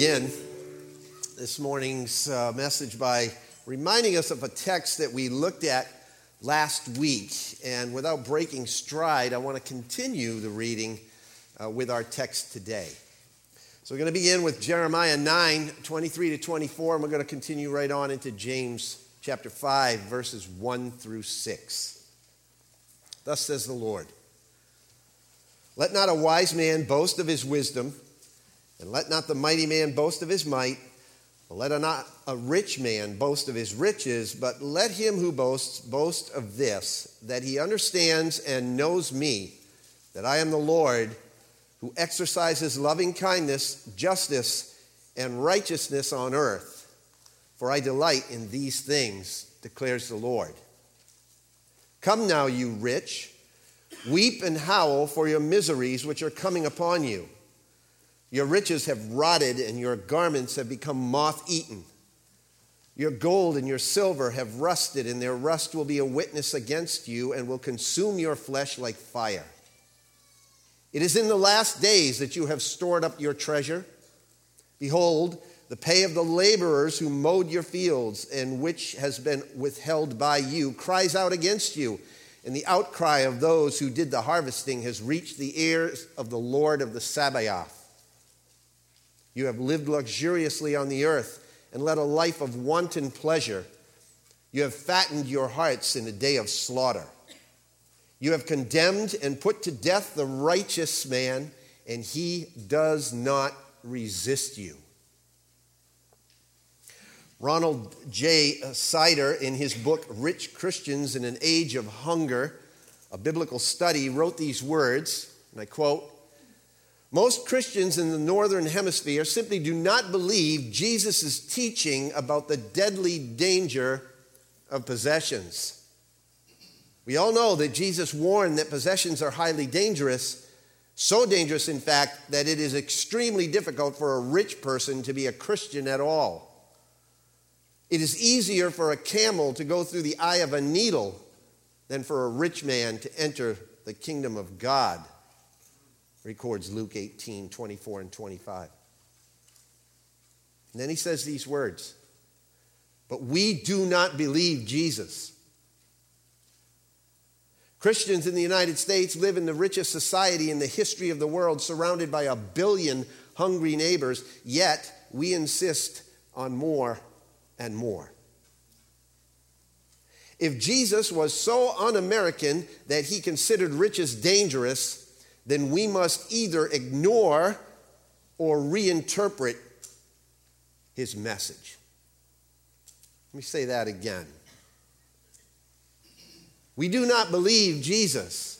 begin this morning's uh, message by reminding us of a text that we looked at last week. And without breaking stride, I want to continue the reading uh, with our text today. So we're going to begin with Jeremiah 9 23 to 24, and we're going to continue right on into James chapter 5, verses 1 through 6. Thus says the Lord Let not a wise man boast of his wisdom and let not the mighty man boast of his might, let not a rich man boast of his riches, but let him who boasts boast of this, that he understands and knows me, that I am the Lord, who exercises loving kindness, justice, and righteousness on earth. For I delight in these things, declares the Lord. Come now, you rich, weep and howl for your miseries which are coming upon you. Your riches have rotted, and your garments have become moth eaten. Your gold and your silver have rusted, and their rust will be a witness against you and will consume your flesh like fire. It is in the last days that you have stored up your treasure. Behold, the pay of the laborers who mowed your fields and which has been withheld by you cries out against you, and the outcry of those who did the harvesting has reached the ears of the Lord of the Sabaoth. You have lived luxuriously on the earth and led a life of wanton pleasure. You have fattened your hearts in a day of slaughter. You have condemned and put to death the righteous man, and he does not resist you. Ronald J. Sider, in his book Rich Christians in an Age of Hunger, a biblical study, wrote these words, and I quote most Christians in the Northern Hemisphere simply do not believe Jesus' teaching about the deadly danger of possessions. We all know that Jesus warned that possessions are highly dangerous, so dangerous, in fact, that it is extremely difficult for a rich person to be a Christian at all. It is easier for a camel to go through the eye of a needle than for a rich man to enter the kingdom of God records Luke 18 24 and 25. And then he says these words But we do not believe Jesus. Christians in the United States live in the richest society in the history of the world, surrounded by a billion hungry neighbors, yet we insist on more and more. If Jesus was so un American that he considered riches dangerous, then we must either ignore or reinterpret his message. Let me say that again. We do not believe Jesus.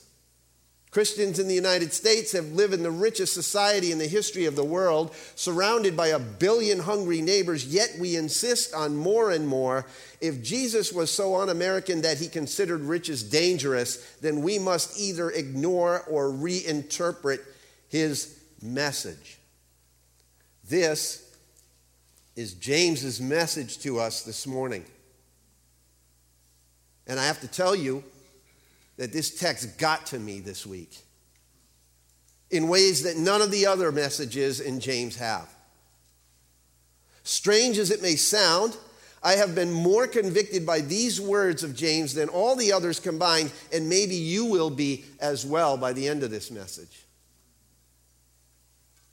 Christians in the United States have lived in the richest society in the history of the world, surrounded by a billion hungry neighbors, yet we insist on more and more. If Jesus was so un American that he considered riches dangerous, then we must either ignore or reinterpret his message. This is James's message to us this morning. And I have to tell you, that this text got to me this week in ways that none of the other messages in James have. Strange as it may sound, I have been more convicted by these words of James than all the others combined, and maybe you will be as well by the end of this message.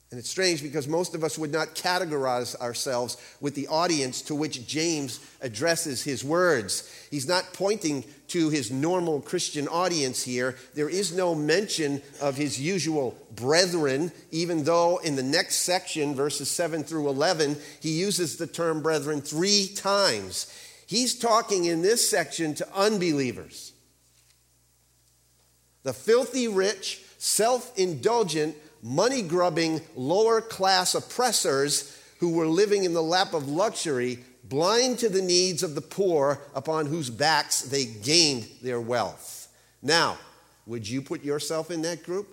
And it's strange because most of us would not categorize ourselves with the audience to which James addresses his words. He's not pointing to his normal Christian audience here. There is no mention of his usual brethren, even though in the next section, verses 7 through 11, he uses the term brethren three times. He's talking in this section to unbelievers. The filthy rich, self indulgent, money grubbing, lower class oppressors who were living in the lap of luxury, blind to the needs of the poor upon whose backs they gained their wealth. Now, would you put yourself in that group?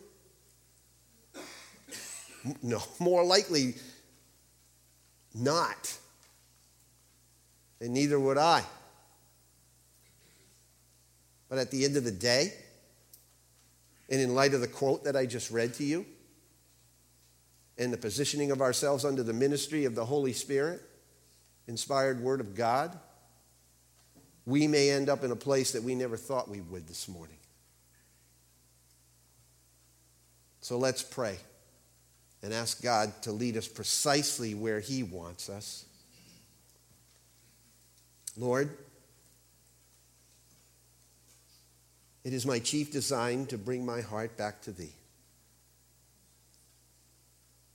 No, more likely not. And neither would I. But at the end of the day, and in light of the quote that I just read to you, and the positioning of ourselves under the ministry of the Holy Spirit, inspired Word of God, we may end up in a place that we never thought we would this morning. So let's pray and ask God to lead us precisely where He wants us. Lord, it is my chief design to bring my heart back to Thee.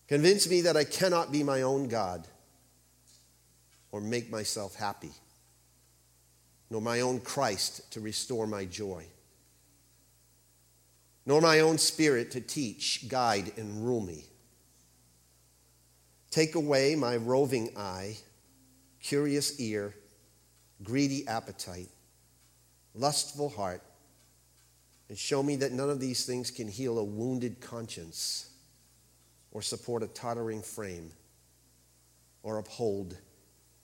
Convince me that I cannot be my own God or make myself happy, nor my own Christ to restore my joy, nor my own spirit to teach, guide, and rule me. Take away my roving eye, curious ear, greedy appetite, lustful heart, and show me that none of these things can heal a wounded conscience or support a tottering frame or uphold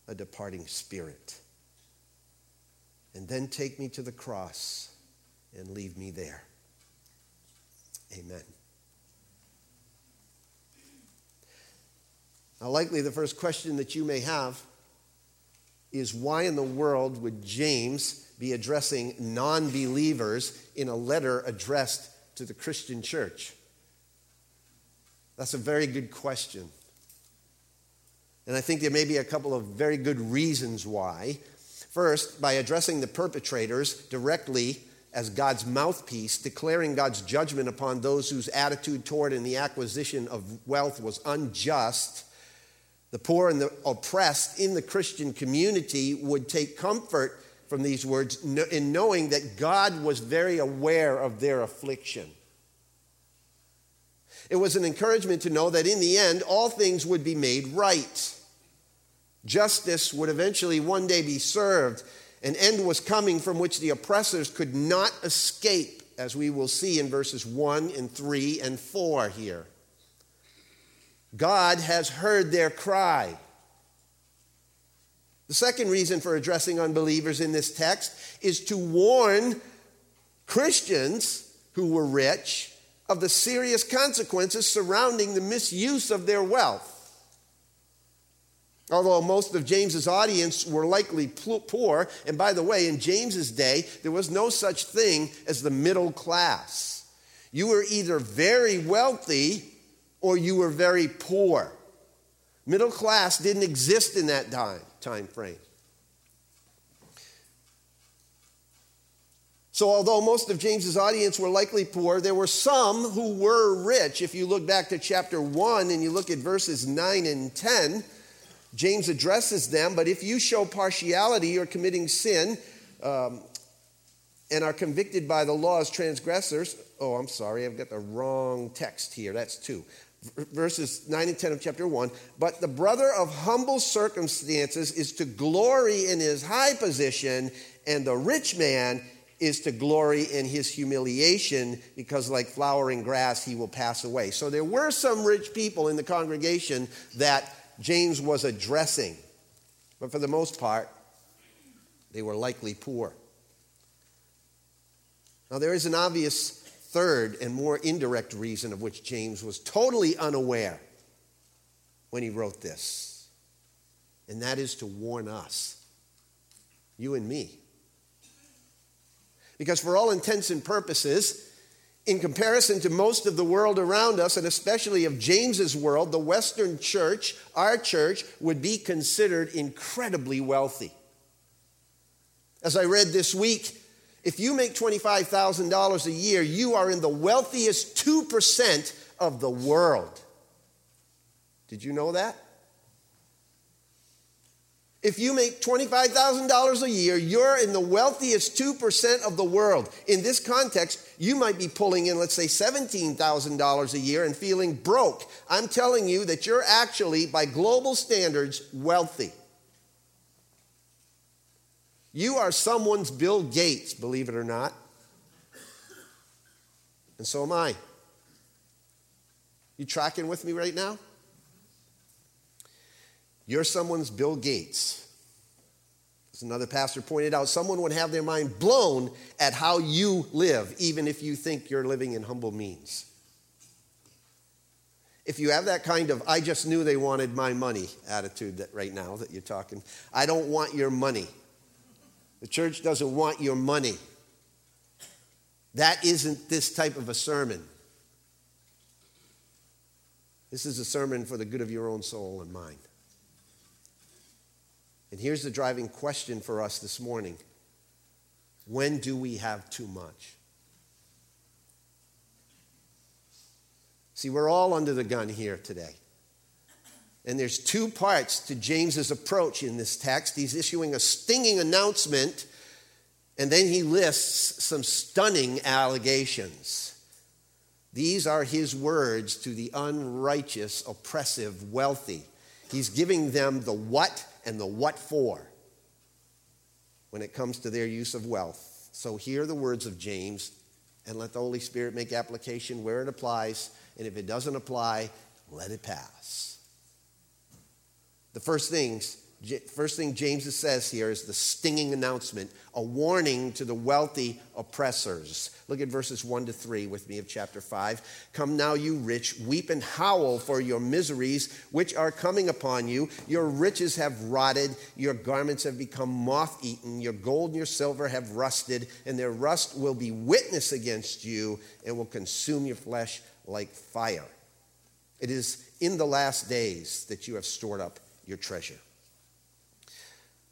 a departing spirit. And then take me to the cross and leave me there. Amen. Now, likely the first question that you may have is why in the world would James be addressing non believers in a letter addressed to the Christian church? That's a very good question. And I think there may be a couple of very good reasons why. First, by addressing the perpetrators directly as God's mouthpiece, declaring God's judgment upon those whose attitude toward and the acquisition of wealth was unjust, the poor and the oppressed in the Christian community would take comfort from these words in knowing that God was very aware of their affliction. It was an encouragement to know that in the end, all things would be made right. Justice would eventually one day be served. An end was coming from which the oppressors could not escape, as we will see in verses 1 and 3 and 4 here. God has heard their cry. The second reason for addressing unbelievers in this text is to warn Christians who were rich of the serious consequences surrounding the misuse of their wealth. Although most of James's audience were likely poor, and by the way, in James's day, there was no such thing as the middle class. You were either very wealthy or you were very poor. Middle class didn't exist in that time, time frame. So, although most of James's audience were likely poor, there were some who were rich. If you look back to chapter 1 and you look at verses 9 and 10, James addresses them. But if you show partiality, you're committing sin um, and are convicted by the law as transgressors. Oh, I'm sorry, I've got the wrong text here. That's 2. Verses 9 and 10 of chapter 1. But the brother of humble circumstances is to glory in his high position, and the rich man is to glory in his humiliation because, like flowering grass, he will pass away. So there were some rich people in the congregation that James was addressing, but for the most part, they were likely poor. Now, there is an obvious third and more indirect reason of which James was totally unaware when he wrote this, and that is to warn us, you and me because, for all intents and purposes, in comparison to most of the world around us, and especially of James's world, the Western church, our church, would be considered incredibly wealthy. As I read this week, if you make $25,000 a year, you are in the wealthiest 2% of the world. Did you know that? If you make $25,000 a year, you're in the wealthiest 2% of the world. In this context, you might be pulling in, let's say, $17,000 a year and feeling broke. I'm telling you that you're actually, by global standards, wealthy. You are someone's Bill Gates, believe it or not. And so am I. You tracking with me right now? You're someone's Bill Gates. As another pastor pointed out, someone would have their mind blown at how you live, even if you think you're living in humble means. If you have that kind of, I just knew they wanted my money attitude that right now that you're talking, I don't want your money. The church doesn't want your money. That isn't this type of a sermon. This is a sermon for the good of your own soul and mind. And here's the driving question for us this morning When do we have too much? See, we're all under the gun here today. And there's two parts to James's approach in this text. He's issuing a stinging announcement, and then he lists some stunning allegations. These are his words to the unrighteous, oppressive, wealthy. He's giving them the what and the what for when it comes to their use of wealth. So hear the words of James and let the Holy Spirit make application where it applies. And if it doesn't apply, let it pass. The first things First thing James says here is the stinging announcement, a warning to the wealthy oppressors. Look at verses 1 to 3 with me of chapter 5. Come now, you rich, weep and howl for your miseries which are coming upon you. Your riches have rotted, your garments have become moth eaten, your gold and your silver have rusted, and their rust will be witness against you and will consume your flesh like fire. It is in the last days that you have stored up your treasure.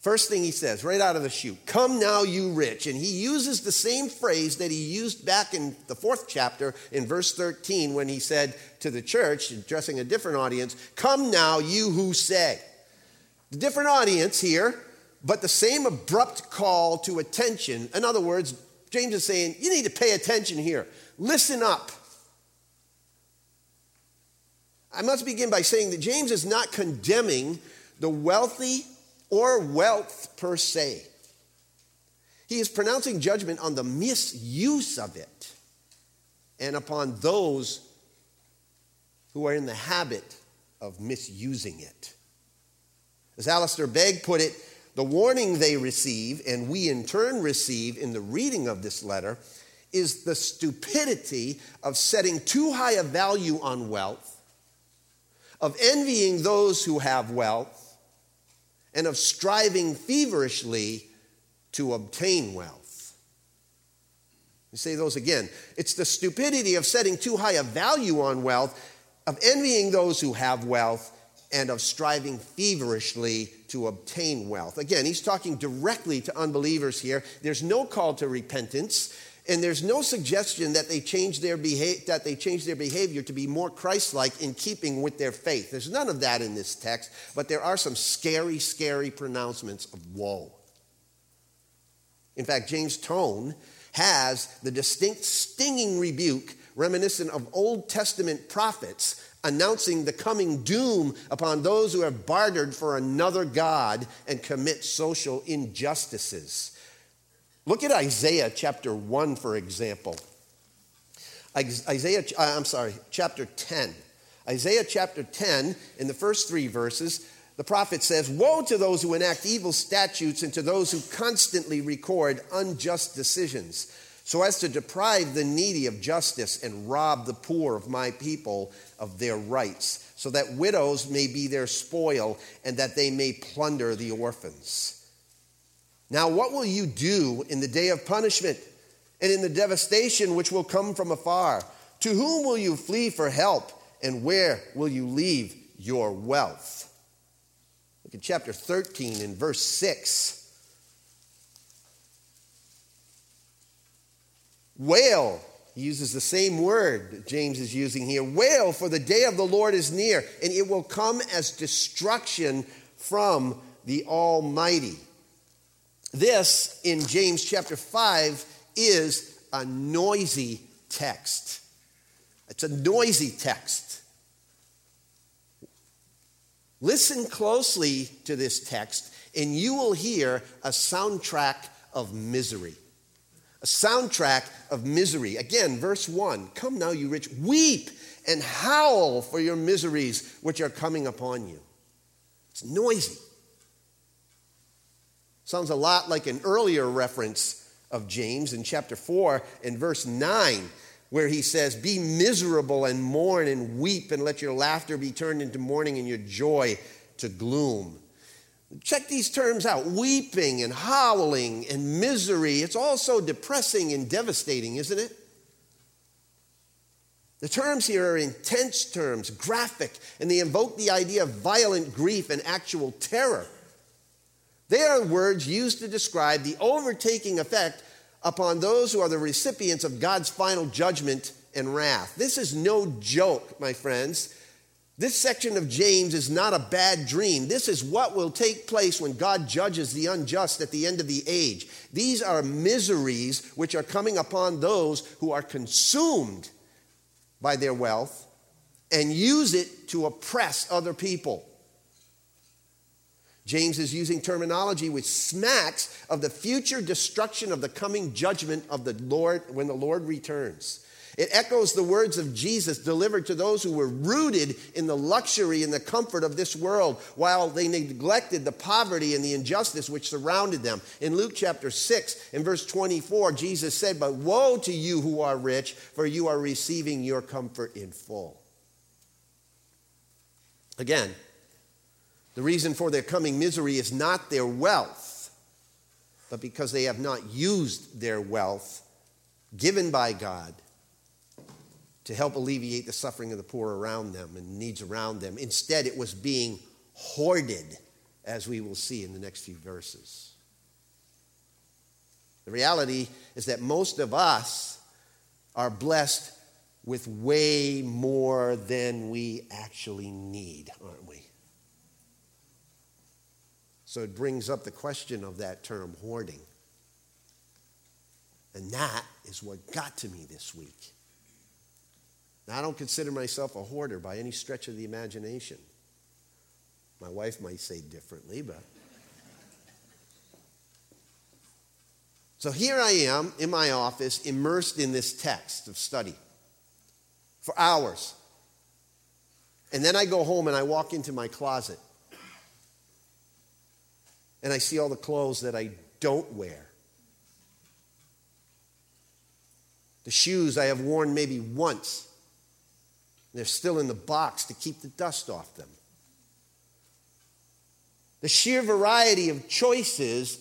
First thing he says, right out of the chute, come now, you rich. And he uses the same phrase that he used back in the fourth chapter in verse 13 when he said to the church, addressing a different audience, come now, you who say. The different audience here, but the same abrupt call to attention. In other words, James is saying, you need to pay attention here. Listen up. I must begin by saying that James is not condemning the wealthy or wealth per se. He is pronouncing judgment on the misuse of it and upon those who are in the habit of misusing it. As Alistair Begg put it, the warning they receive, and we in turn receive in the reading of this letter, is the stupidity of setting too high a value on wealth, of envying those who have wealth, and of striving feverishly to obtain wealth. Say those again. It's the stupidity of setting too high a value on wealth, of envying those who have wealth, and of striving feverishly to obtain wealth. Again, he's talking directly to unbelievers here. There's no call to repentance. And there's no suggestion that they change their behavior, that they change their behavior to be more Christ-like in keeping with their faith. There's none of that in this text, but there are some scary, scary pronouncements of woe. In fact, James' tone has the distinct stinging rebuke reminiscent of Old Testament prophets announcing the coming doom upon those who have bartered for another God and commit social injustices. Look at Isaiah chapter 1, for example. Isaiah, uh, I'm sorry, chapter 10. Isaiah chapter 10, in the first three verses, the prophet says, Woe to those who enact evil statutes and to those who constantly record unjust decisions, so as to deprive the needy of justice and rob the poor of my people of their rights, so that widows may be their spoil and that they may plunder the orphans. Now, what will you do in the day of punishment and in the devastation which will come from afar? To whom will you flee for help, and where will you leave your wealth? Look at chapter 13 in verse 6. Wail, he uses the same word that James is using here. Wail, for the day of the Lord is near, and it will come as destruction from the Almighty. This, in James chapter 5, is a noisy text. It's a noisy text. Listen closely to this text, and you will hear a soundtrack of misery. A soundtrack of misery. Again, verse 1 Come now, you rich, weep and howl for your miseries which are coming upon you. It's noisy. Sounds a lot like an earlier reference of James in chapter 4 and verse 9, where he says, Be miserable and mourn and weep, and let your laughter be turned into mourning and your joy to gloom. Check these terms out weeping and howling and misery. It's all so depressing and devastating, isn't it? The terms here are intense terms, graphic, and they invoke the idea of violent grief and actual terror. They are words used to describe the overtaking effect upon those who are the recipients of God's final judgment and wrath. This is no joke, my friends. This section of James is not a bad dream. This is what will take place when God judges the unjust at the end of the age. These are miseries which are coming upon those who are consumed by their wealth and use it to oppress other people. James is using terminology which smacks of the future destruction of the coming judgment of the Lord when the Lord returns. It echoes the words of Jesus delivered to those who were rooted in the luxury and the comfort of this world while they neglected the poverty and the injustice which surrounded them. In Luke chapter 6 and verse 24, Jesus said, But woe to you who are rich, for you are receiving your comfort in full. Again, the reason for their coming misery is not their wealth, but because they have not used their wealth given by God to help alleviate the suffering of the poor around them and needs around them. Instead, it was being hoarded, as we will see in the next few verses. The reality is that most of us are blessed with way more than we actually need, aren't we? So it brings up the question of that term hoarding. And that is what got to me this week. Now, I don't consider myself a hoarder by any stretch of the imagination. My wife might say differently, but. So here I am in my office, immersed in this text of study for hours. And then I go home and I walk into my closet. And I see all the clothes that I don't wear. The shoes I have worn maybe once they're still in the box to keep the dust off them. The sheer variety of choices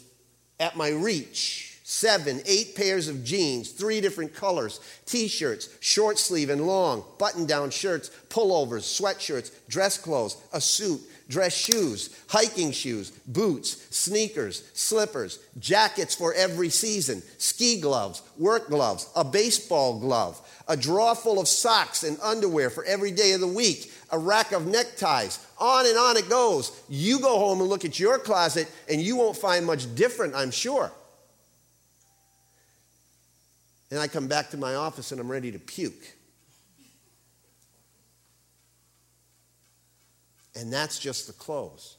at my reach seven, eight pairs of jeans, three different colors, t shirts, short sleeve and long, button down shirts, pullovers, sweatshirts, dress clothes, a suit, dress shoes, hiking shoes, boots, sneakers, slippers, jackets for every season, ski gloves, work gloves, a baseball glove, a drawer full of socks and underwear for every day of the week, a rack of neckties. On and on it goes. You go home and look at your closet, and you won't find much different, I'm sure. And I come back to my office and I'm ready to puke. And that's just the clothes.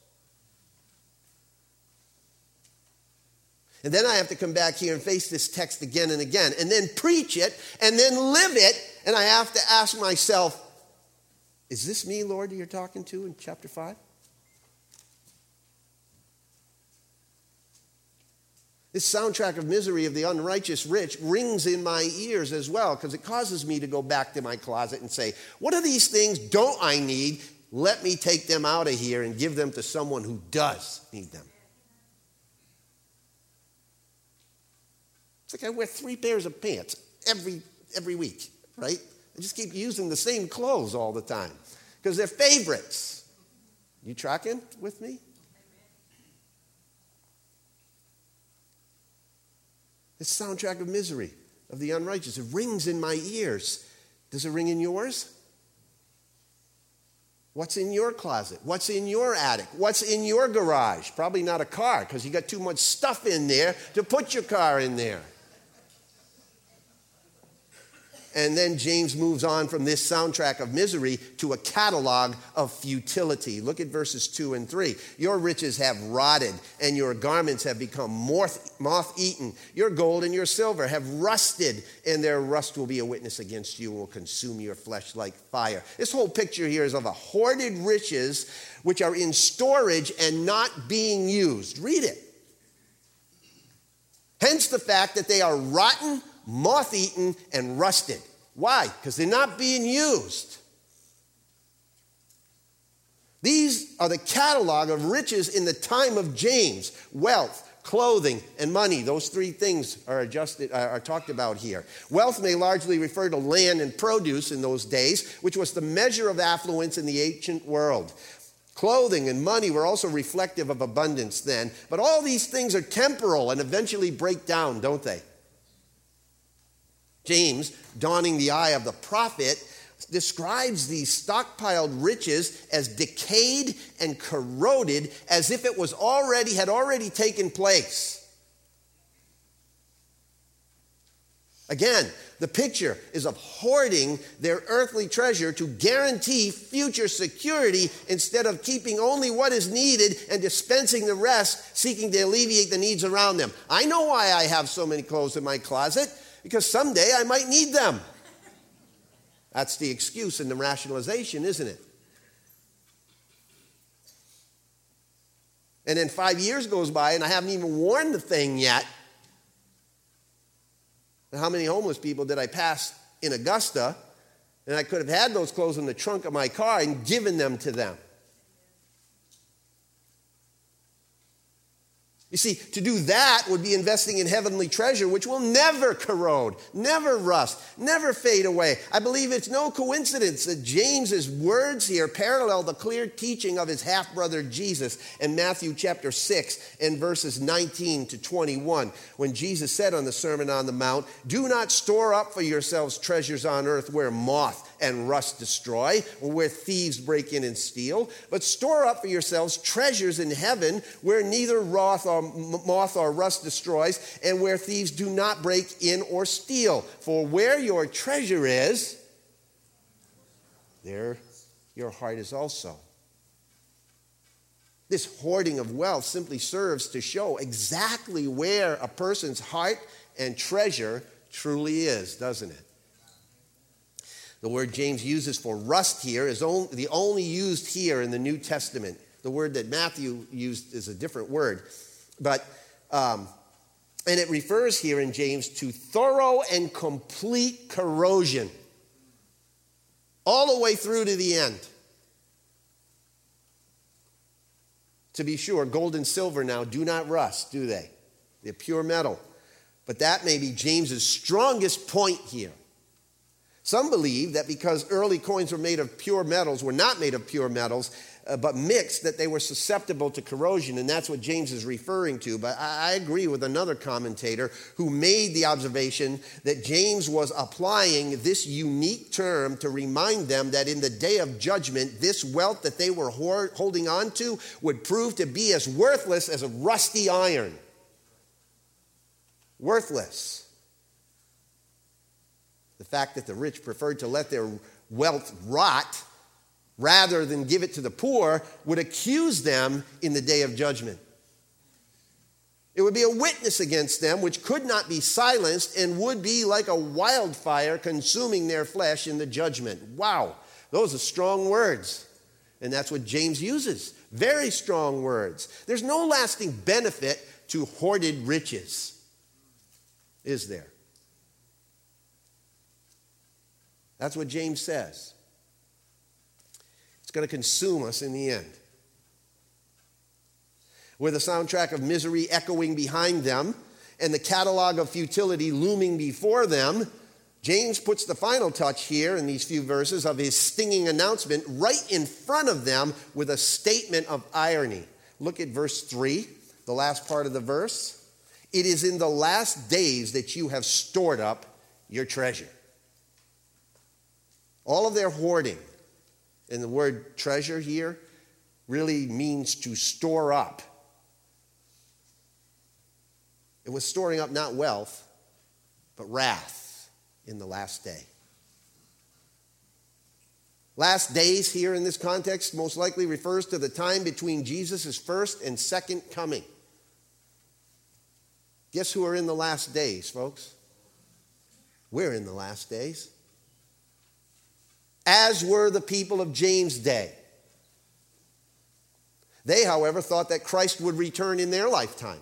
And then I have to come back here and face this text again and again, and then preach it, and then live it. And I have to ask myself, is this me, Lord, that you're talking to in chapter 5? This soundtrack of misery of the unrighteous rich rings in my ears as well because it causes me to go back to my closet and say, What are these things don't I need let me take them out of here and give them to someone who does need them. It's like I wear three pairs of pants every, every week, right? I just keep using the same clothes all the time because they're favorites. You tracking with me? This soundtrack of misery of the unrighteous. It rings in my ears. Does it ring in yours? What's in your closet? What's in your attic? What's in your garage? Probably not a car because you got too much stuff in there to put your car in there. And then James moves on from this soundtrack of misery to a catalog of futility. Look at verses 2 and 3. Your riches have rotted, and your garments have become moth eaten. Your gold and your silver have rusted, and their rust will be a witness against you and will consume your flesh like fire. This whole picture here is of a hoarded riches which are in storage and not being used. Read it. Hence the fact that they are rotten moth eaten, and rusted. Why? Because they're not being used. These are the catalog of riches in the time of James wealth, clothing, and money. Those three things are, adjusted, are talked about here. Wealth may largely refer to land and produce in those days, which was the measure of affluence in the ancient world. Clothing and money were also reflective of abundance then, but all these things are temporal and eventually break down, don't they? James, donning the eye of the prophet, describes these stockpiled riches as decayed and corroded as if it was already had already taken place. Again, the picture is of hoarding their earthly treasure to guarantee future security instead of keeping only what is needed and dispensing the rest, seeking to alleviate the needs around them. I know why I have so many clothes in my closet, because someday I might need them. That's the excuse and the rationalization, isn't it? And then five years goes by and I haven't even worn the thing yet. And how many homeless people did I pass in Augusta? And I could have had those clothes in the trunk of my car and given them to them. You see, to do that would be investing in heavenly treasure, which will never corrode, never rust, never fade away. I believe it's no coincidence that James's words here parallel the clear teaching of his half brother Jesus in Matthew chapter 6 and verses 19 to 21, when Jesus said on the Sermon on the Mount, Do not store up for yourselves treasures on earth where moth and rust destroy, or where thieves break in and steal, but store up for yourselves treasures in heaven where neither moth or, moth or rust destroys, and where thieves do not break in or steal. For where your treasure is, there your heart is also. This hoarding of wealth simply serves to show exactly where a person's heart and treasure truly is, doesn't it? The word James uses for rust here is only, the only used here in the New Testament. The word that Matthew used is a different word. But, um, and it refers here in James to thorough and complete corrosion, all the way through to the end. To be sure, gold and silver now do not rust, do they? They're pure metal. But that may be James's strongest point here. Some believe that because early coins were made of pure metals, were not made of pure metals, uh, but mixed, that they were susceptible to corrosion, and that's what James is referring to. But I, I agree with another commentator who made the observation that James was applying this unique term to remind them that in the day of judgment, this wealth that they were holding on to would prove to be as worthless as a rusty iron. Worthless. The fact that the rich preferred to let their wealth rot rather than give it to the poor would accuse them in the day of judgment. It would be a witness against them which could not be silenced and would be like a wildfire consuming their flesh in the judgment. Wow, those are strong words. And that's what James uses. Very strong words. There's no lasting benefit to hoarded riches, is there? That's what James says. It's going to consume us in the end. With the soundtrack of misery echoing behind them and the catalog of futility looming before them, James puts the final touch here in these few verses of his stinging announcement right in front of them with a statement of irony. Look at verse 3, the last part of the verse. It is in the last days that you have stored up your treasure. All of their hoarding, and the word treasure here really means to store up. It was storing up not wealth, but wrath in the last day. Last days here in this context most likely refers to the time between Jesus' first and second coming. Guess who are in the last days, folks? We're in the last days as were the people of James' day. They, however, thought that Christ would return in their lifetime.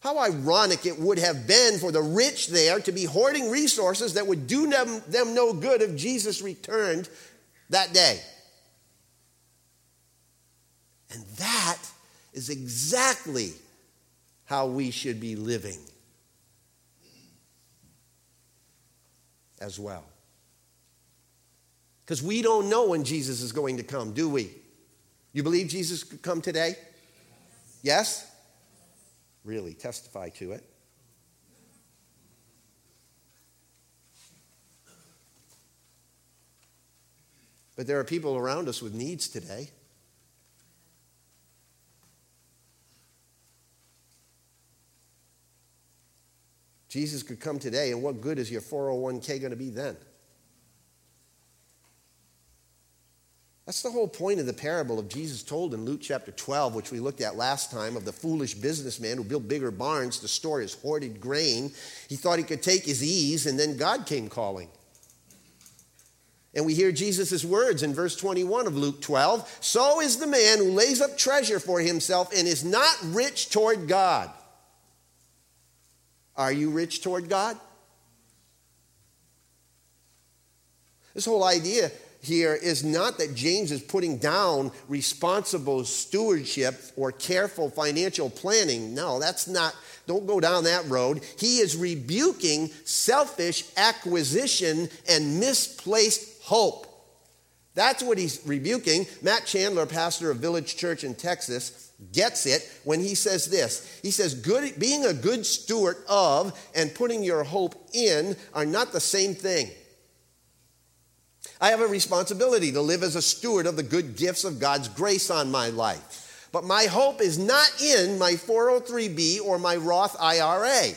How ironic it would have been for the rich there to be hoarding resources that would do them, them no good if Jesus returned that day. And that is exactly how we should be living as well. Because we don't know when Jesus is going to come, do we? You believe Jesus could come today? Yes? Really, testify to it. But there are people around us with needs today. Jesus could come today, and what good is your 401k going to be then? That's the whole point of the parable of Jesus told in Luke chapter 12, which we looked at last time, of the foolish businessman who built bigger barns to store his hoarded grain. He thought he could take his ease, and then God came calling. And we hear Jesus' words in verse 21 of Luke 12 So is the man who lays up treasure for himself and is not rich toward God. Are you rich toward God? This whole idea here is not that James is putting down responsible stewardship or careful financial planning. No, that's not, don't go down that road. He is rebuking selfish acquisition and misplaced hope. That's what he's rebuking. Matt Chandler, pastor of Village Church in Texas, gets it when he says this. He says, good, being a good steward of and putting your hope in are not the same thing. I have a responsibility to live as a steward of the good gifts of God's grace on my life. But my hope is not in my 403b or my Roth IRA.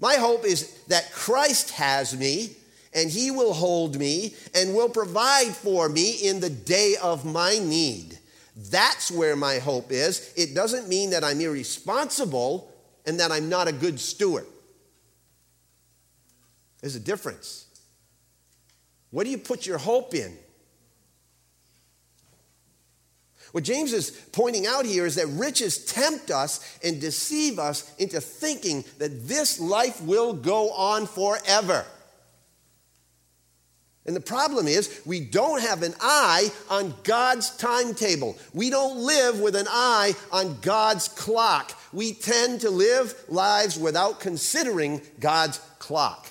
My hope is that Christ has me and he will hold me and will provide for me in the day of my need. That's where my hope is. It doesn't mean that I'm irresponsible and that I'm not a good steward. There's a difference. What do you put your hope in? What James is pointing out here is that riches tempt us and deceive us into thinking that this life will go on forever. And the problem is, we don't have an eye on God's timetable. We don't live with an eye on God's clock. We tend to live lives without considering God's clock.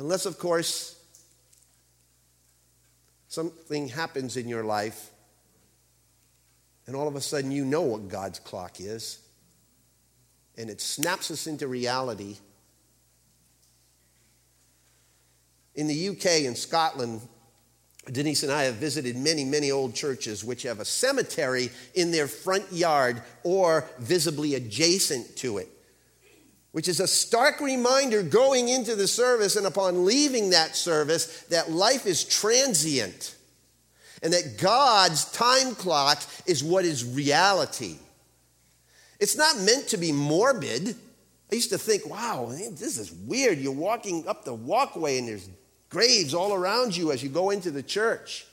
Unless, of course, something happens in your life and all of a sudden you know what God's clock is and it snaps us into reality. In the UK and Scotland, Denise and I have visited many, many old churches which have a cemetery in their front yard or visibly adjacent to it, which is a stark reminder going into the service and upon leaving that service that life is transient and that God's time clock is what is reality. It's not meant to be morbid. I used to think, wow, this is weird. You're walking up the walkway and there's graves all around you as you go into the church.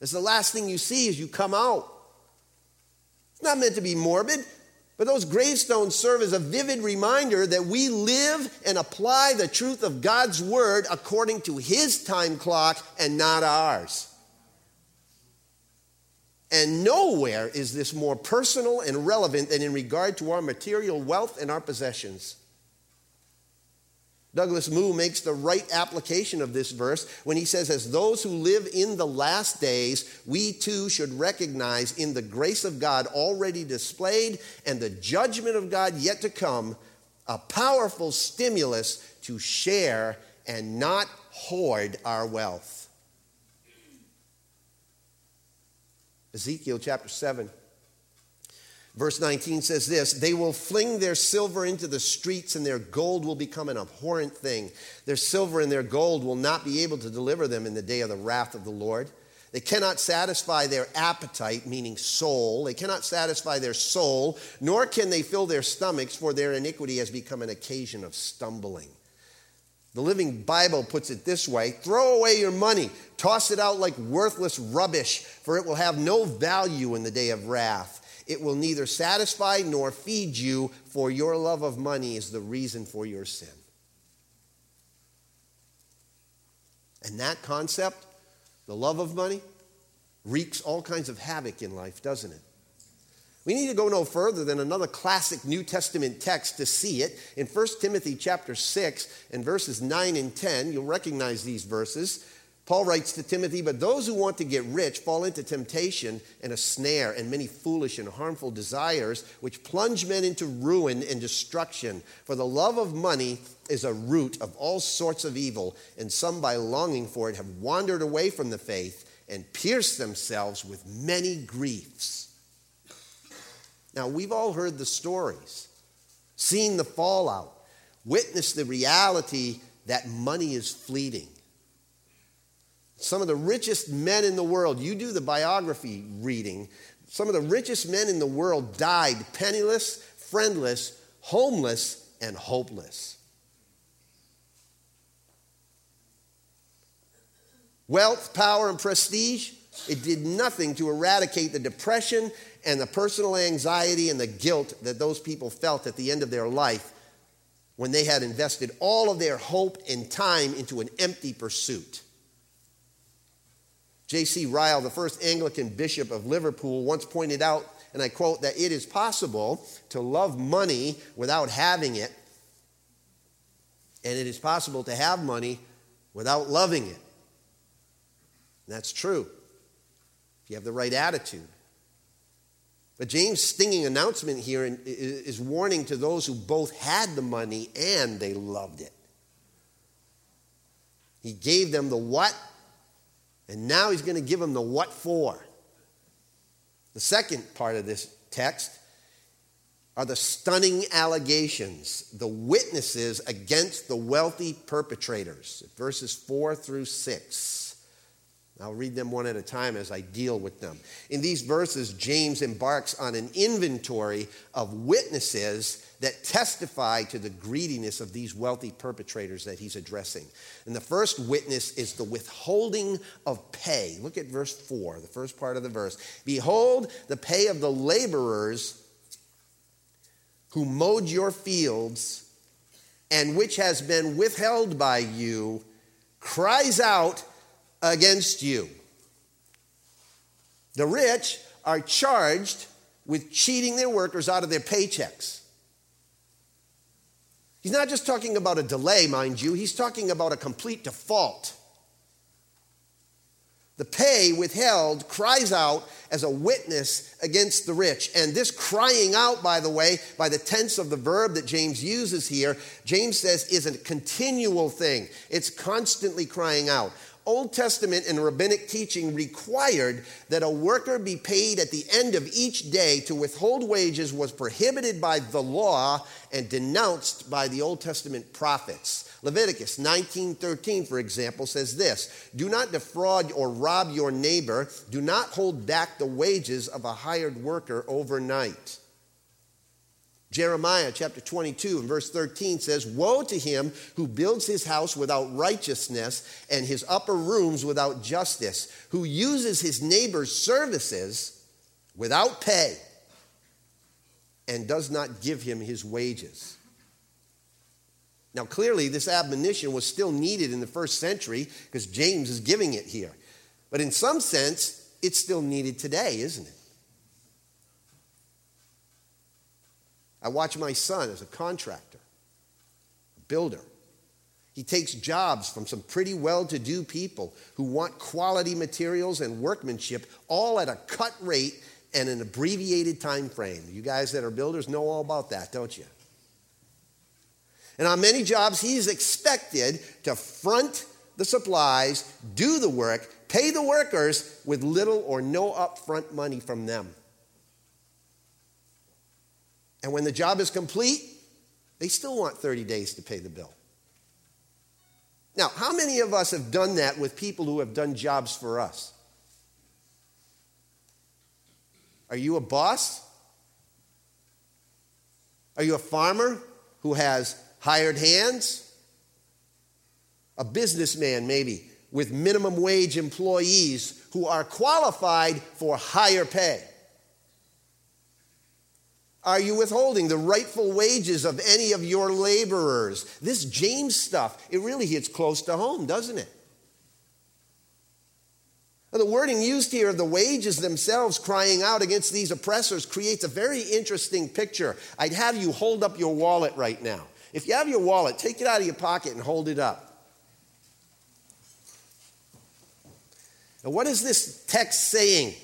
It's the last thing you see as you come out. It's not meant to be morbid, but those gravestones serve as a vivid reminder that we live and apply the truth of God's word according to his time clock and not ours. And nowhere is this more personal and relevant than in regard to our material wealth and our possessions. Douglas Moo makes the right application of this verse when he says, As those who live in the last days, we too should recognize in the grace of God already displayed and the judgment of God yet to come a powerful stimulus to share and not hoard our wealth. Ezekiel chapter 7 Verse 19 says this They will fling their silver into the streets, and their gold will become an abhorrent thing. Their silver and their gold will not be able to deliver them in the day of the wrath of the Lord. They cannot satisfy their appetite, meaning soul. They cannot satisfy their soul, nor can they fill their stomachs, for their iniquity has become an occasion of stumbling. The Living Bible puts it this way throw away your money, toss it out like worthless rubbish, for it will have no value in the day of wrath. It will neither satisfy nor feed you, for your love of money is the reason for your sin. And that concept, the love of money, wreaks all kinds of havoc in life, doesn't it? We need to go no further than another classic New Testament text to see it. In 1 Timothy chapter 6 and verses 9 and 10, you'll recognize these verses. Paul writes to Timothy, But those who want to get rich fall into temptation and a snare and many foolish and harmful desires, which plunge men into ruin and destruction. For the love of money is a root of all sorts of evil, and some by longing for it have wandered away from the faith and pierced themselves with many griefs. Now, we've all heard the stories, seen the fallout, witnessed the reality that money is fleeting. Some of the richest men in the world, you do the biography reading, some of the richest men in the world died penniless, friendless, homeless, and hopeless. Wealth, power, and prestige, it did nothing to eradicate the depression and the personal anxiety and the guilt that those people felt at the end of their life when they had invested all of their hope and time into an empty pursuit. J.C. Ryle, the first Anglican bishop of Liverpool, once pointed out, and I quote, that it is possible to love money without having it, and it is possible to have money without loving it. And that's true if you have the right attitude. But James' stinging announcement here is warning to those who both had the money and they loved it. He gave them the what, and now he's going to give them the what for. The second part of this text are the stunning allegations, the witnesses against the wealthy perpetrators, verses 4 through 6. I'll read them one at a time as I deal with them. In these verses, James embarks on an inventory of witnesses that testify to the greediness of these wealthy perpetrators that he's addressing. And the first witness is the withholding of pay. Look at verse 4, the first part of the verse. Behold, the pay of the laborers who mowed your fields and which has been withheld by you cries out against you. The rich are charged with cheating their workers out of their paychecks. He's not just talking about a delay, mind you, he's talking about a complete default. The pay withheld cries out as a witness against the rich. And this crying out, by the way, by the tense of the verb that James uses here, James says is a continual thing. It's constantly crying out. Old Testament and rabbinic teaching required that a worker be paid at the end of each day to withhold wages was prohibited by the law and denounced by the Old Testament prophets. Leviticus 19:13 for example says this, "Do not defraud or rob your neighbor, do not hold back the wages of a hired worker overnight." Jeremiah chapter 22 and verse 13 says, Woe to him who builds his house without righteousness and his upper rooms without justice, who uses his neighbor's services without pay and does not give him his wages. Now, clearly, this admonition was still needed in the first century because James is giving it here. But in some sense, it's still needed today, isn't it? I watch my son as a contractor, a builder. He takes jobs from some pretty well to do people who want quality materials and workmanship all at a cut rate and an abbreviated time frame. You guys that are builders know all about that, don't you? And on many jobs, he's expected to front the supplies, do the work, pay the workers with little or no upfront money from them. And when the job is complete, they still want 30 days to pay the bill. Now, how many of us have done that with people who have done jobs for us? Are you a boss? Are you a farmer who has hired hands? A businessman, maybe, with minimum wage employees who are qualified for higher pay. Are you withholding the rightful wages of any of your laborers? This James stuff, it really hits close to home, doesn't it? The wording used here of the wages themselves crying out against these oppressors creates a very interesting picture. I'd have you hold up your wallet right now. If you have your wallet, take it out of your pocket and hold it up. Now, what is this text saying?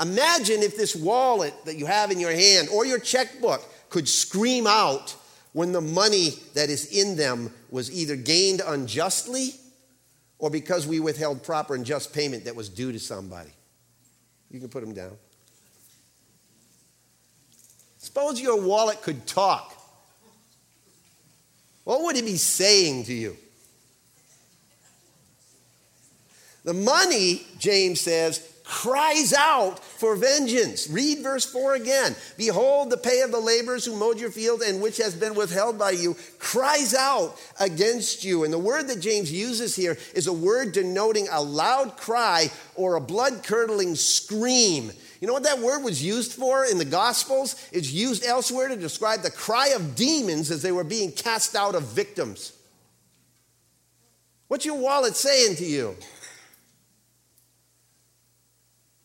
Imagine if this wallet that you have in your hand or your checkbook could scream out when the money that is in them was either gained unjustly or because we withheld proper and just payment that was due to somebody. You can put them down. Suppose your wallet could talk. What would it be saying to you? The money, James says, cries out for vengeance. Read verse 4 again. Behold, the pay of the laborers who mowed your field and which has been withheld by you cries out against you. And the word that James uses here is a word denoting a loud cry or a blood curdling scream. You know what that word was used for in the Gospels? It's used elsewhere to describe the cry of demons as they were being cast out of victims. What's your wallet saying to you?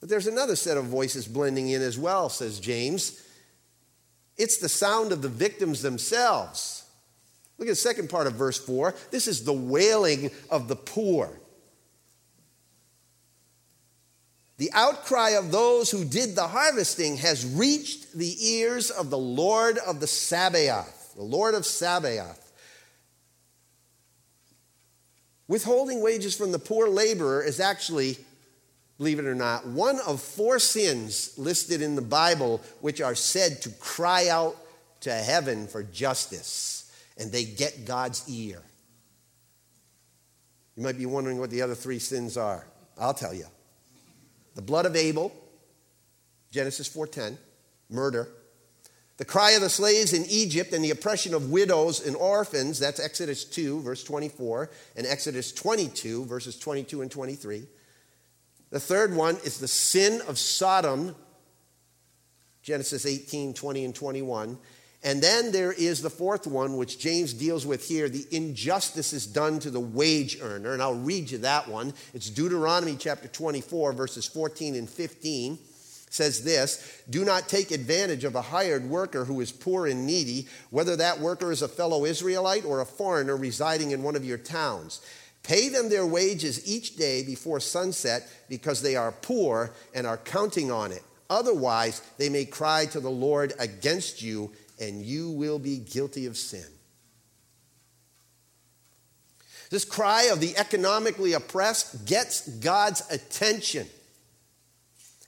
But there's another set of voices blending in as well, says James. It's the sound of the victims themselves. Look at the second part of verse 4. This is the wailing of the poor. The outcry of those who did the harvesting has reached the ears of the Lord of the Sabaoth, the Lord of Sabaoth. Withholding wages from the poor laborer is actually believe it or not, one of four sins listed in the Bible which are said to cry out to heaven for justice, and they get God's ear. You might be wondering what the other three sins are. I'll tell you. The blood of Abel, Genesis 4:10, murder. The cry of the slaves in Egypt and the oppression of widows and orphans, that's Exodus 2, verse 24, and Exodus 22, verses 22 and 23. The third one is the sin of Sodom, Genesis 18, 20, and 21. And then there is the fourth one, which James deals with here the injustice is done to the wage earner. And I'll read you that one. It's Deuteronomy chapter 24, verses 14 and 15. It says this Do not take advantage of a hired worker who is poor and needy, whether that worker is a fellow Israelite or a foreigner residing in one of your towns. Pay them their wages each day before sunset because they are poor and are counting on it. Otherwise, they may cry to the Lord against you, and you will be guilty of sin. This cry of the economically oppressed gets God's attention.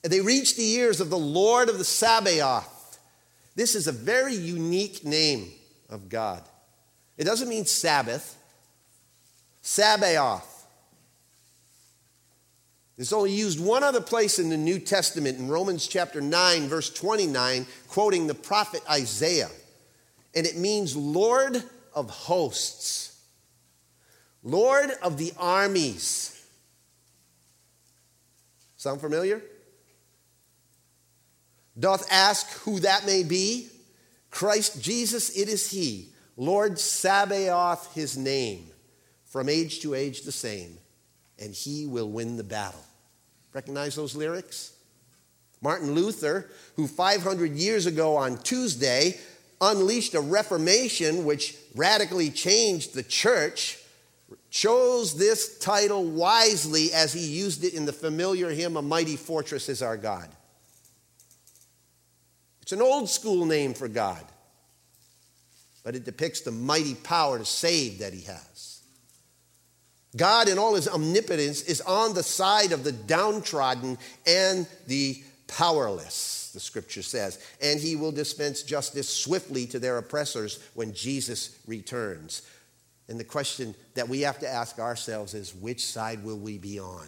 And they reach the ears of the Lord of the Sabaoth. This is a very unique name of God. It doesn't mean Sabbath, Sabaoth. It's only used one other place in the New Testament, in Romans chapter 9, verse 29, quoting the prophet Isaiah. And it means Lord of hosts, Lord of the armies. Sound familiar? Doth ask who that may be? Christ Jesus, it is He, Lord Sabaoth, His name from age to age the same, and he will win the battle. Recognize those lyrics? Martin Luther, who 500 years ago on Tuesday unleashed a reformation which radically changed the church, chose this title wisely as he used it in the familiar hymn, A Mighty Fortress is Our God. It's an old school name for God, but it depicts the mighty power to save that he has. God, in all his omnipotence, is on the side of the downtrodden and the powerless, the scripture says. And he will dispense justice swiftly to their oppressors when Jesus returns. And the question that we have to ask ourselves is which side will we be on?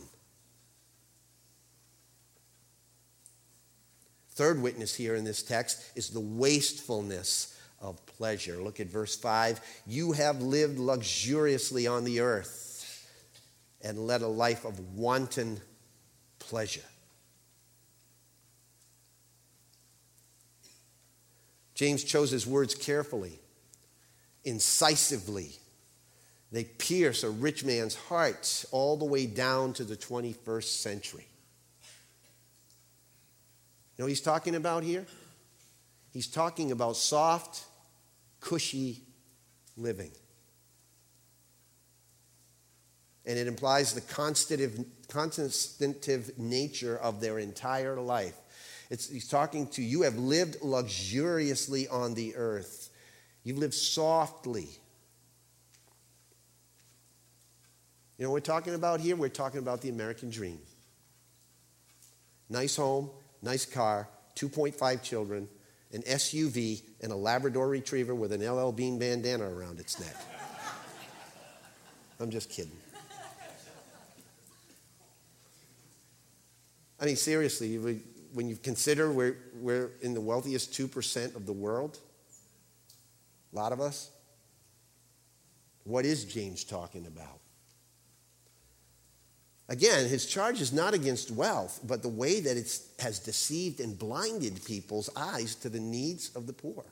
Third witness here in this text is the wastefulness of pleasure. Look at verse 5. You have lived luxuriously on the earth and led a life of wanton pleasure. James chose his words carefully, incisively. They pierce a rich man's heart all the way down to the 21st century. You know what he's talking about here? He's talking about soft, cushy living. And it implies the constitutive, nature of their entire life. It's, he's talking to you have lived luxuriously on the earth. You've lived softly. You know what we're talking about here? We're talking about the American dream. Nice home, nice car, 2.5 children, an SUV, and a Labrador retriever with an LL Bean bandana around its neck. I'm just kidding. I mean, seriously, when you consider we're, we're in the wealthiest 2% of the world, a lot of us, what is James talking about? Again, his charge is not against wealth, but the way that it has deceived and blinded people's eyes to the needs of the poor.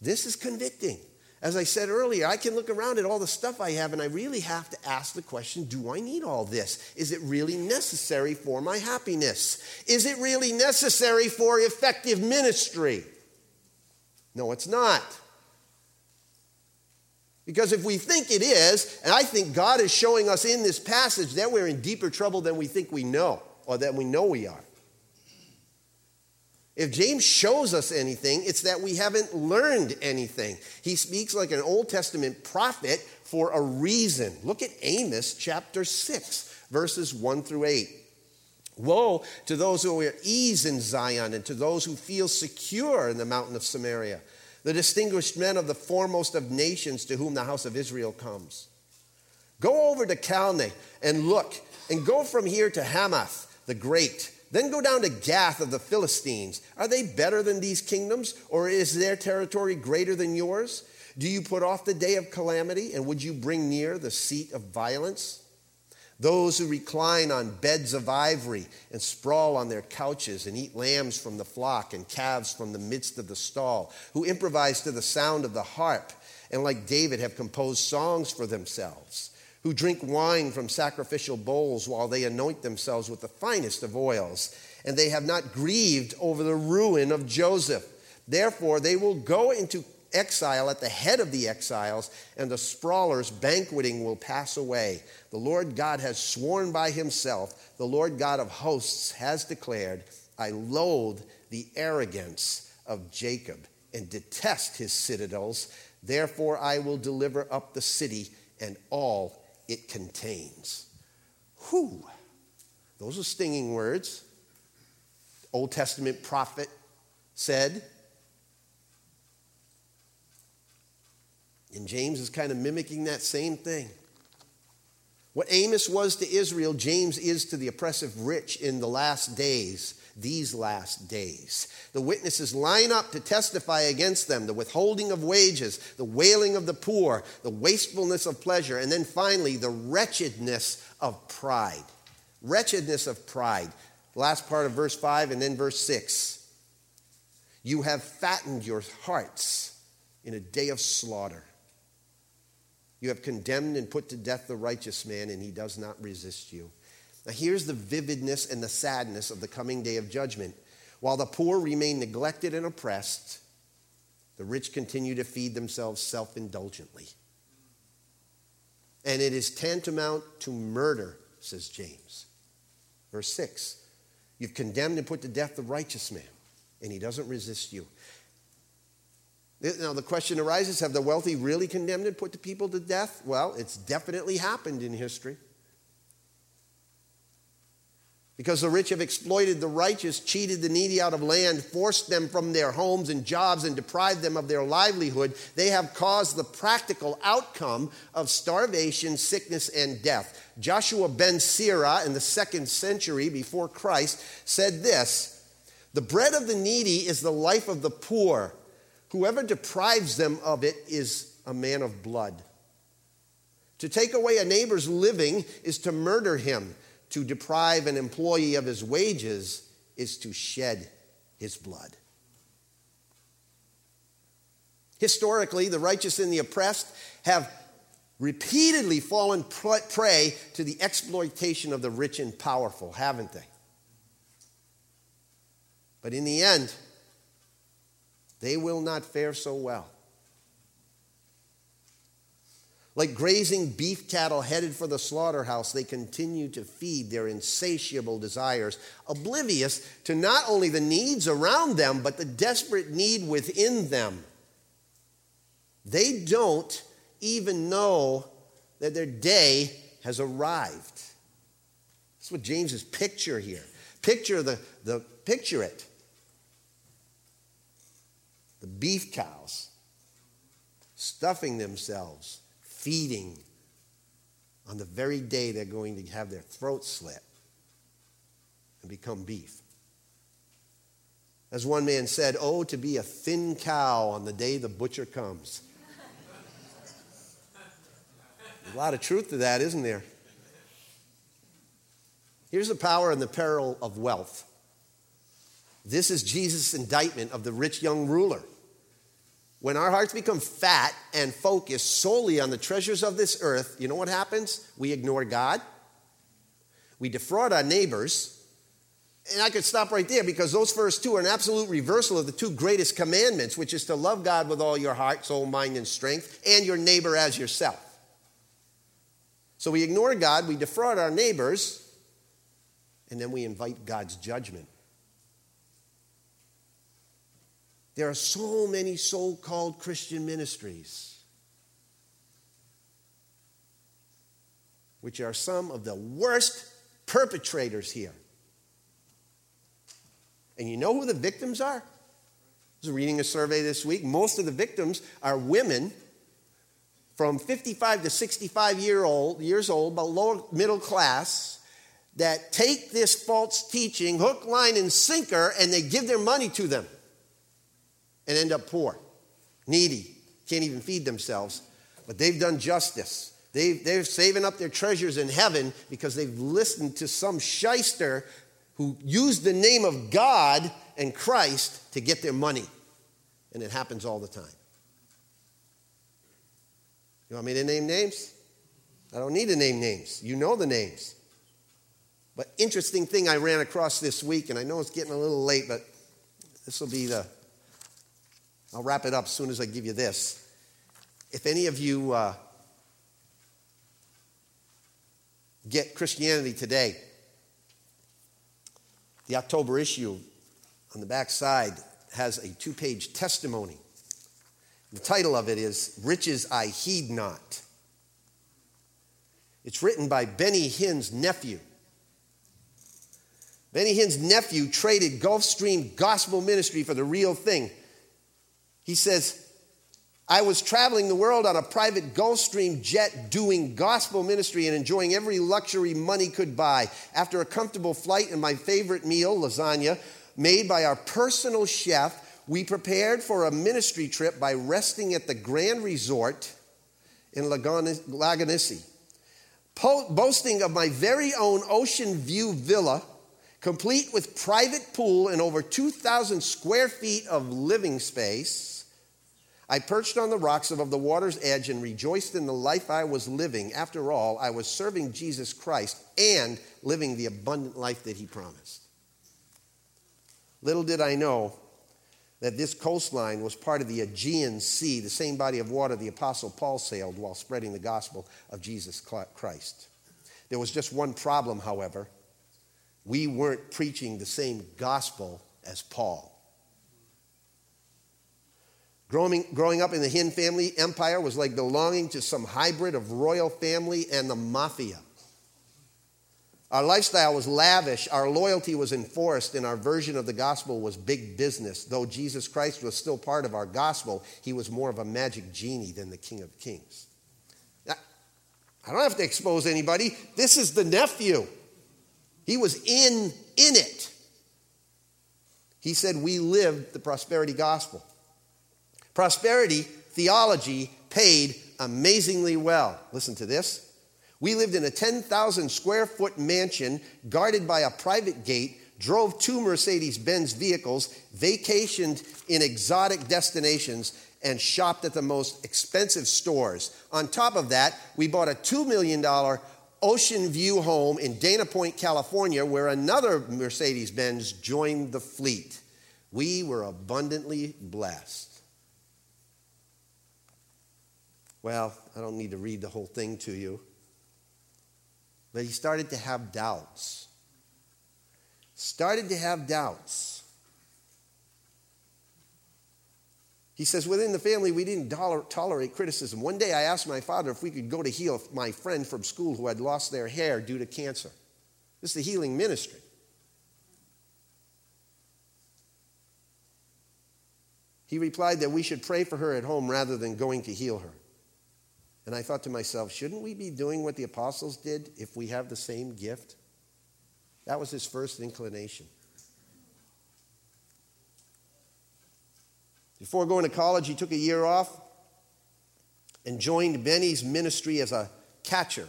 This is convicting. As I said earlier, I can look around at all the stuff I have and I really have to ask the question do I need all this? Is it really necessary for my happiness? Is it really necessary for effective ministry? No, it's not. Because if we think it is, and I think God is showing us in this passage that we're in deeper trouble than we think we know, or that we know we are. If James shows us anything, it's that we haven't learned anything. He speaks like an Old Testament prophet for a reason. Look at Amos chapter 6, verses 1 through 8. Woe to those who are at ease in Zion and to those who feel secure in the mountain of Samaria, the distinguished men of the foremost of nations to whom the house of Israel comes. Go over to Calneh and look, and go from here to Hamath the great then go down to Gath of the Philistines. Are they better than these kingdoms, or is their territory greater than yours? Do you put off the day of calamity, and would you bring near the seat of violence? Those who recline on beds of ivory and sprawl on their couches and eat lambs from the flock and calves from the midst of the stall, who improvise to the sound of the harp and, like David, have composed songs for themselves who drink wine from sacrificial bowls while they anoint themselves with the finest of oils, and they have not grieved over the ruin of Joseph. Therefore, they will go into exile at the head of the exiles, and the sprawlers banqueting will pass away. The Lord God has sworn by himself, the Lord God of hosts has declared, I loathe the arrogance of Jacob and detest his citadels. Therefore, I will deliver up the city and all it contains. Whew. Those are stinging words. Old Testament prophet said. And James is kind of mimicking that same thing. What Amos was to Israel, James is to the oppressive rich in the last days these last days. The witnesses line up to testify against them the withholding of wages, the wailing of the poor, the wastefulness of pleasure, and then finally the wretchedness of pride. Wretchedness of pride. last part of verse 5 and then verse 6. You have fattened your hearts in a day of slaughter. You have condemned and put to death the righteous man, and he does not resist you. Now, here's the vividness and the sadness of the coming day of judgment. While the poor remain neglected and oppressed, the rich continue to feed themselves self indulgently. And it is tantamount to murder, says James. Verse 6 You've condemned and put to death the righteous man, and he doesn't resist you. Now, the question arises have the wealthy really condemned and put the people to death? Well, it's definitely happened in history. Because the rich have exploited the righteous, cheated the needy out of land, forced them from their homes and jobs, and deprived them of their livelihood, they have caused the practical outcome of starvation, sickness, and death. Joshua ben Sirah in the second century before Christ said this The bread of the needy is the life of the poor. Whoever deprives them of it is a man of blood. To take away a neighbor's living is to murder him. To deprive an employee of his wages is to shed his blood. Historically, the righteous and the oppressed have repeatedly fallen prey to the exploitation of the rich and powerful, haven't they? But in the end, they will not fare so well. Like grazing beef cattle headed for the slaughterhouse, they continue to feed their insatiable desires, oblivious to not only the needs around them, but the desperate need within them. They don't even know that their day has arrived. That's what James is picture here. Picture the, the picture it. The beef cows stuffing themselves, feeding on the very day they're going to have their throats slit and become beef. As one man said, Oh, to be a thin cow on the day the butcher comes. a lot of truth to that, isn't there? Here's the power and the peril of wealth. This is Jesus' indictment of the rich young ruler. When our hearts become fat and focused solely on the treasures of this earth, you know what happens? We ignore God, we defraud our neighbors. And I could stop right there because those first two are an absolute reversal of the two greatest commandments, which is to love God with all your heart, soul, mind, and strength, and your neighbor as yourself. So we ignore God, we defraud our neighbors, and then we invite God's judgment. There are so many so called Christian ministries, which are some of the worst perpetrators here. And you know who the victims are? I was reading a survey this week. Most of the victims are women from 55 to 65 year old, years old, but lower middle class, that take this false teaching, hook, line, and sinker, and they give their money to them and end up poor, needy, can't even feed themselves. But they've done justice. they they're saving up their treasures in heaven because they've listened to some shyster who used the name of God and Christ to get their money. And it happens all the time. You want me to name names? I don't need to name names. You know the names. But interesting thing I ran across this week, and I know it's getting a little late, but this will be the I'll wrap it up as soon as I give you this. If any of you uh, get Christianity Today, the October issue on the back side has a two page testimony. The title of it is Riches I Heed Not. It's written by Benny Hinn's nephew. Benny Hinn's nephew traded Gulfstream Gospel Ministry for the real thing. He says, I was traveling the world on a private Gulfstream jet doing gospel ministry and enjoying every luxury money could buy. After a comfortable flight and my favorite meal, lasagna, made by our personal chef, we prepared for a ministry trip by resting at the Grand Resort in Lagonissi. Po- boasting of my very own ocean view villa, complete with private pool and over 2,000 square feet of living space I perched on the rocks above the water's edge and rejoiced in the life I was living. After all, I was serving Jesus Christ and living the abundant life that he promised. Little did I know that this coastline was part of the Aegean Sea, the same body of water the Apostle Paul sailed while spreading the gospel of Jesus Christ. There was just one problem, however. We weren't preaching the same gospel as Paul. Growing, growing up in the Hinn family empire was like belonging to some hybrid of royal family and the mafia. Our lifestyle was lavish, our loyalty was enforced, and our version of the gospel was big business. Though Jesus Christ was still part of our gospel, he was more of a magic genie than the King of Kings. I don't have to expose anybody. This is the nephew. He was in, in it. He said, We lived the prosperity gospel. Prosperity theology paid amazingly well. Listen to this. We lived in a 10,000 square foot mansion guarded by a private gate, drove two Mercedes Benz vehicles, vacationed in exotic destinations, and shopped at the most expensive stores. On top of that, we bought a $2 million Ocean View home in Dana Point, California, where another Mercedes Benz joined the fleet. We were abundantly blessed. Well, I don't need to read the whole thing to you. But he started to have doubts. Started to have doubts. He says, within the family, we didn't tolerate criticism. One day I asked my father if we could go to heal my friend from school who had lost their hair due to cancer. This is the healing ministry. He replied that we should pray for her at home rather than going to heal her. And I thought to myself, shouldn't we be doing what the apostles did if we have the same gift? That was his first inclination. Before going to college, he took a year off and joined Benny's ministry as a catcher.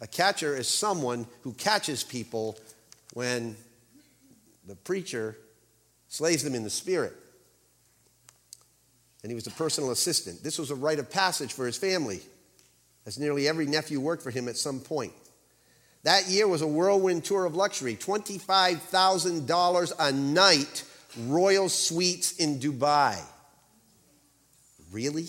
A catcher is someone who catches people when the preacher slays them in the spirit. And he was a personal assistant. This was a rite of passage for his family as nearly every nephew worked for him at some point. That year was a whirlwind tour of luxury $25,000 a night, royal suites in Dubai. Really?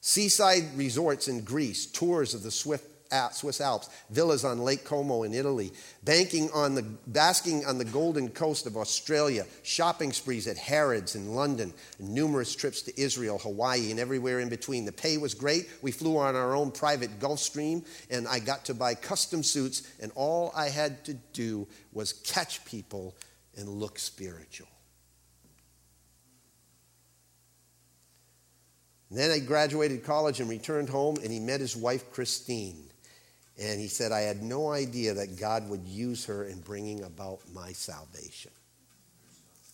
Seaside resorts in Greece, tours of the Swift Swiss Alps, villas on Lake Como in Italy, banking on the, basking on the golden coast of Australia, shopping sprees at Harrods in London, numerous trips to Israel, Hawaii, and everywhere in between. The pay was great. We flew on our own private Gulfstream, and I got to buy custom suits, and all I had to do was catch people and look spiritual. Then I graduated college and returned home, and he met his wife, Christine. And he said, I had no idea that God would use her in bringing about my salvation.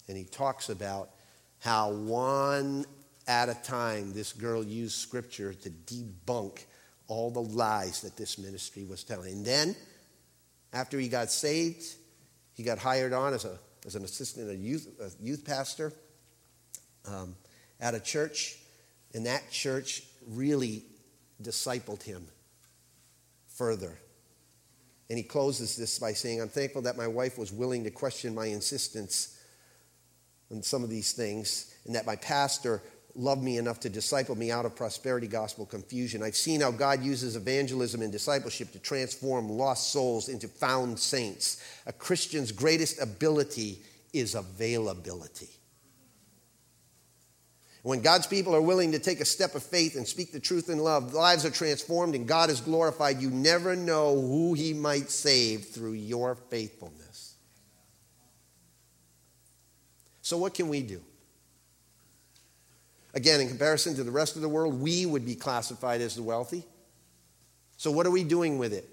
And he talks about how one at a time this girl used scripture to debunk all the lies that this ministry was telling. And then, after he got saved, he got hired on as, a, as an assistant, a youth, a youth pastor um, at a church. And that church really discipled him further. And he closes this by saying, I'm thankful that my wife was willing to question my insistence on some of these things, and that my pastor loved me enough to disciple me out of prosperity gospel confusion. I've seen how God uses evangelism and discipleship to transform lost souls into found saints. A Christian's greatest ability is availability. When God's people are willing to take a step of faith and speak the truth in love, lives are transformed and God is glorified. You never know who He might save through your faithfulness. So, what can we do? Again, in comparison to the rest of the world, we would be classified as the wealthy. So, what are we doing with it?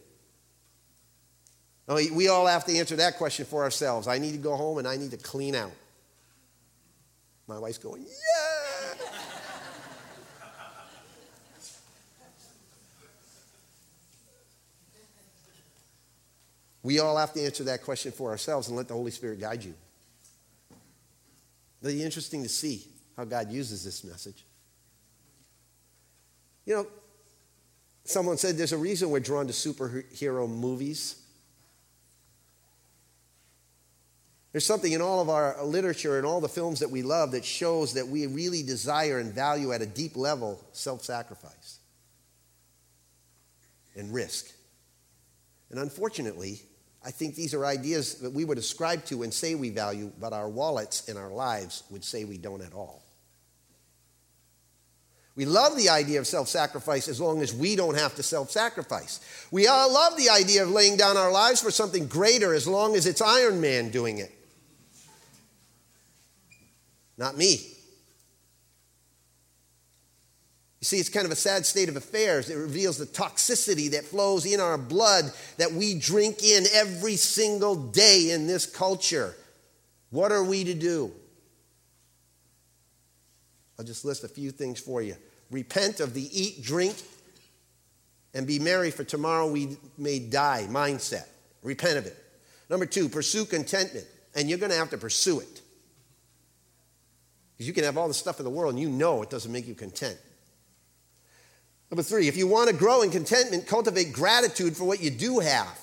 we all have to answer that question for ourselves. I need to go home and I need to clean out. My wife's going, Yeah! We all have to answer that question for ourselves and let the Holy Spirit guide you. It'll be interesting to see how God uses this message. You know, someone said there's a reason we're drawn to superhero movies. There's something in all of our literature and all the films that we love that shows that we really desire and value at a deep level self sacrifice and risk. And unfortunately, I think these are ideas that we would ascribe to and say we value, but our wallets and our lives would say we don't at all. We love the idea of self sacrifice as long as we don't have to self sacrifice. We all love the idea of laying down our lives for something greater as long as it's Iron Man doing it. Not me. You see, it's kind of a sad state of affairs. It reveals the toxicity that flows in our blood that we drink in every single day in this culture. What are we to do? I'll just list a few things for you. Repent of the eat, drink, and be merry, for tomorrow we may die mindset. Repent of it. Number two, pursue contentment. And you're going to have to pursue it. Because you can have all the stuff in the world and you know it doesn't make you content. Number three, if you want to grow in contentment, cultivate gratitude for what you do have.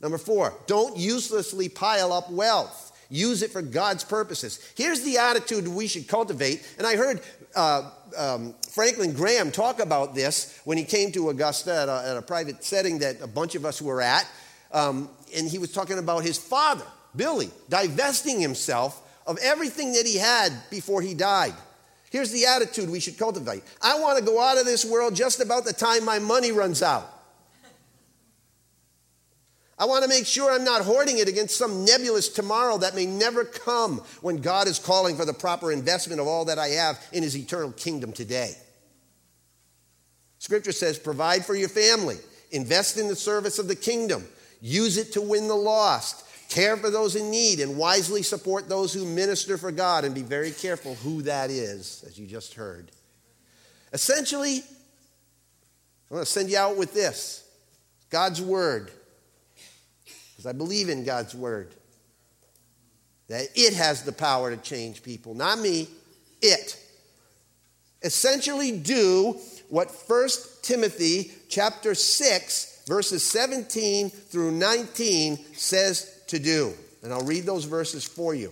Number four, don't uselessly pile up wealth. Use it for God's purposes. Here's the attitude we should cultivate. And I heard uh, um, Franklin Graham talk about this when he came to Augusta at a, at a, private setting that a bunch of us were at. Um, and he was talking about his father, Billy, divesting himself of everything that he had before he died. Here's the attitude we should cultivate I want to go out of this world just about the time my money runs out. I want to make sure I'm not hoarding it against some nebulous tomorrow that may never come when God is calling for the proper investment of all that I have in his eternal kingdom today. Scripture says, provide for your family, invest in the service of the kingdom, use it to win the lost, care for those in need, and wisely support those who minister for God. And be very careful who that is, as you just heard. Essentially, I'm going to send you out with this God's Word, because I believe in God's Word. That it has the power to change people, not me, it. Essentially, do what 1 Timothy chapter 6, verses 17 through 19 says to do. And I'll read those verses for you.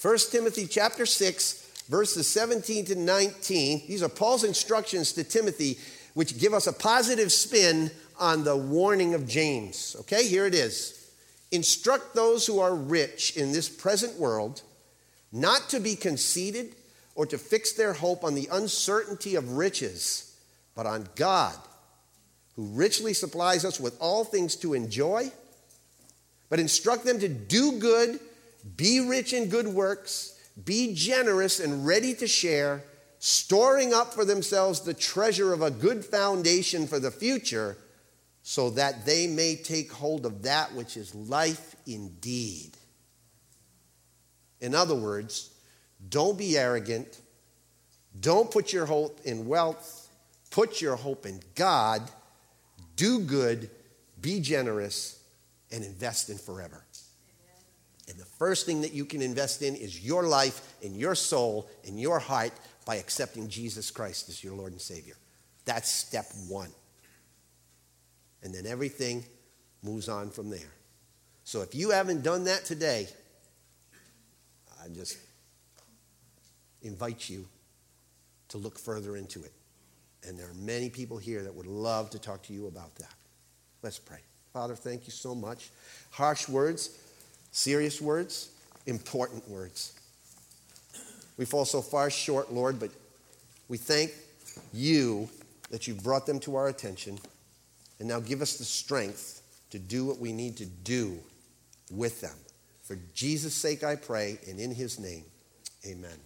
1 Timothy chapter 6, verses 17 to 19. These are Paul's instructions to Timothy, which give us a positive spin on the warning of James. Okay, here it is. Instruct those who are rich in this present world not to be conceited or to fix their hope on the uncertainty of riches, but on God, who richly supplies us with all things to enjoy but instruct them to do good, be rich in good works, be generous and ready to share, storing up for themselves the treasure of a good foundation for the future, so that they may take hold of that which is life indeed. In other words, don't be arrogant. Don't put your hope in wealth. Put your hope in God. Do good. Be generous and invest in forever. And the first thing that you can invest in is your life and your soul and your heart by accepting Jesus Christ as your Lord and Savior. That's step one. And then everything moves on from there. So if you haven't done that today, I just invite you to look further into it. And there are many people here that would love to talk to you about that. Let's pray. Father, thank you so much. Harsh words, serious words, important words. We fall so far short, Lord, but we thank you that you've brought them to our attention. And now give us the strength to do what we need to do with them. For Jesus' sake, I pray, and in his name, amen.